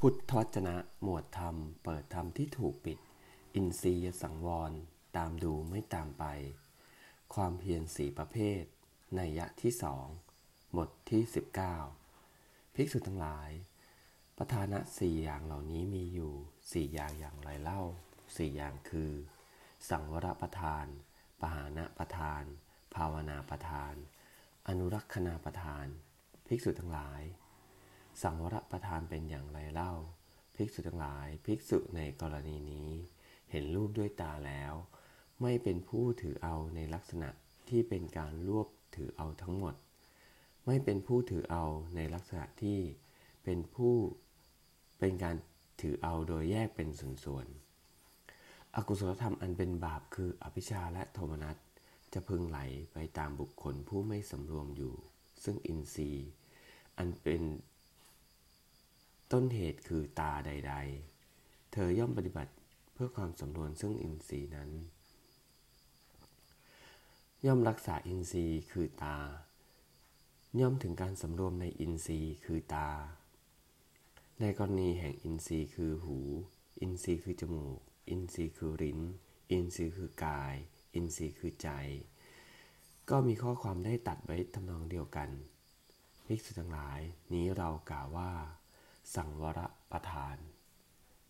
พุทธวจนะหมวดธรรม เปิดธรรมที่ถูกปิด อินทรียสังวร ตามดูไม่ตามไป ความเพียรสี่ประเภทในยะที่สองบทที่ 19 ภิกษุทั้งหลาย ประธานะสี่อย่างเหล่านี้มีอยู่สี่อย่างอย่างไรเล่าสี่อย่างคือ สังวรประทาน ปหานะประทาน ภาวนาประทาน อนุรักษณาประทาน ภิกษุทั้งหลาย สังวรประทานเป็นอย่างไรเล่า ภิกษุทั้งหลาย ภิกษุในกรณีนี้ เห็นรูปด้วยตาแล้ว ไม่เป็นผู้ถือเอาในลักษณะที่เป็นการรวบถือเอาทั้งหมด ไม่เป็นผู้ถือเอาในลักษณะที่เป็นผู้เป็นการถือเอาโดยแยกเป็นส่วนๆอกุศลธรรมอันเป็นบาปคืออภิชาและโทมนัสจะพึงไหลไปตามบุคคลผู้ไม่สำรวมอยู่ ซึ่งอินทรีย์ อันเป็น ต้นเหตุคือตาใด ๆ เธอย่อมปฏิบัติเพื่อความสำรวมซึ่งอินทรีย์นั้น ย่อมรักษาอินทรีย์คือตา ย่อมถึงการสำรวมในอินทรีย์คือตา ในกรณีแห่งอินทรีย์คือหู อินทรีย์คือจมูก อินทรีย์คือลิ้น อินทรีย์คือกาย อินทรีย์คือใจ ก็มีข้อความได้ตัดไว้ทำนองเดียวกันภิกษุทั้งหลาย นี้เรากล่าวว่า สังวรประทาน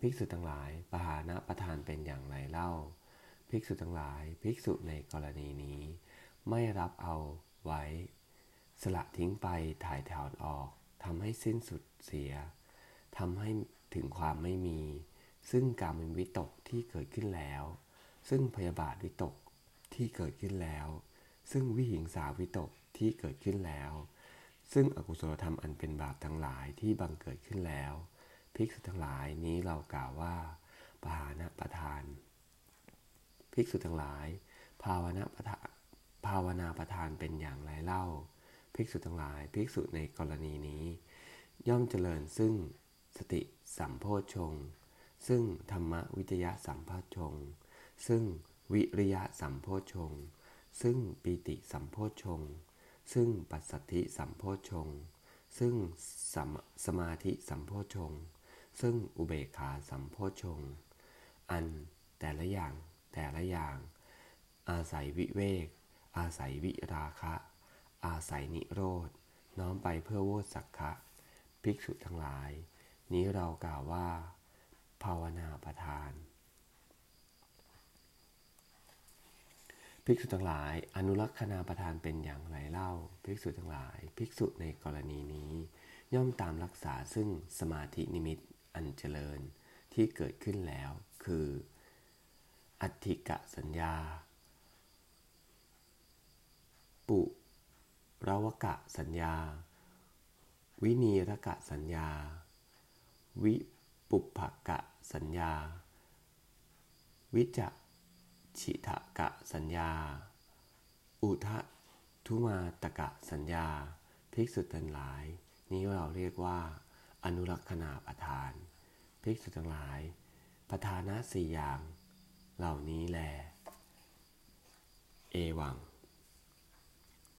ภิกษุทั้งหลายปหานะประทานเป็นอย่างไรเล่า ภิกษุทั้งหลาย ภิกษุในกรณีนี้ ไม่รับเอาไว้ สละทิ้งไปถ่ายถอนออกทำให้สิ้นสุดเสียทำให้ถึงความไม่มี ซึ่งการเป็นวิตกที่เกิดขึ้นแล้ว ซึ่งพยาบาทวิตกที่เกิดขึ้นแล้ว ซึ่งวิหิงสาวิตกที่เกิดขึ้นแล้ว ซึ่งอกุศลธรรมอันเป็นบาปทั้งหลายที่บังเกิดขึ้นแล้ว ภิกษุทั้งหลายนี้เรากล่าวว่า ปหานะประทาน ภิกษุทั้งหลาย ภาวนาประทานภาวนาประทานเป็นอย่างไรเล่า ภิกษุทั้งหลาย ภิกษุในกรณีนี้ ย่อมเจริญซึ่งสติสัมโพชฌงซึ่งธรรมวิทยาสัมโพชฌงซึ่งวิริยะสัมโพชฌงซึ่งปีติสัมโพชฌง ซึ่งปัสสัทธิสัมโพชง ซึ่งสมสมาธิสัมโพชง ซึ่งอุเบกขาสัมโพชง อันแต่ละอย่างแต่ละอย่าง อาศัยวิเวก อาศัยวิราคะ อาศัยนิโรธ น้อมไปเพื่อโวสักขะภิกษุทั้งหลาย นี้เรากล่าวว่า ภาวนาประทาน ภิกษุทั้งหลาย อนุรักษณาประทานเป็นอย่างไรเล่า ภิกษุทั้งหลาย ภิกษุในกรณีนี้ ย่อมตามรักษาซึ่งสมาธินิมิตอันเจริญที่เกิดขึ้นแล้ว คือ อัติกะสัญญา ปุรวกะสัญญา วินีรกะสัญญา วิปุภกะสัญญา วิจ ฉิทกะสัญญา อุทะทุมาตกะสัญญา ภิกษุทั้งหลาย นี้เราเรียกว่า อนุรักษณาประทาน ภิกษุทั้งหลาย ประธานะสี่อย่าง เหล่านี้แล เอวัง